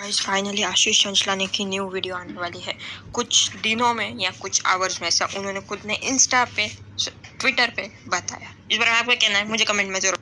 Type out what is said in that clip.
Guys finally आशीष चंचलानी की new video आने वाली है। कुछ दिनों में या कुछ आवर्स में ऐसा उन्होंने खुद ने इंस्टा पे ट्विटर पे बताया। इस बारे में आपका कहना है? मुझे कमेंट में ज़रूर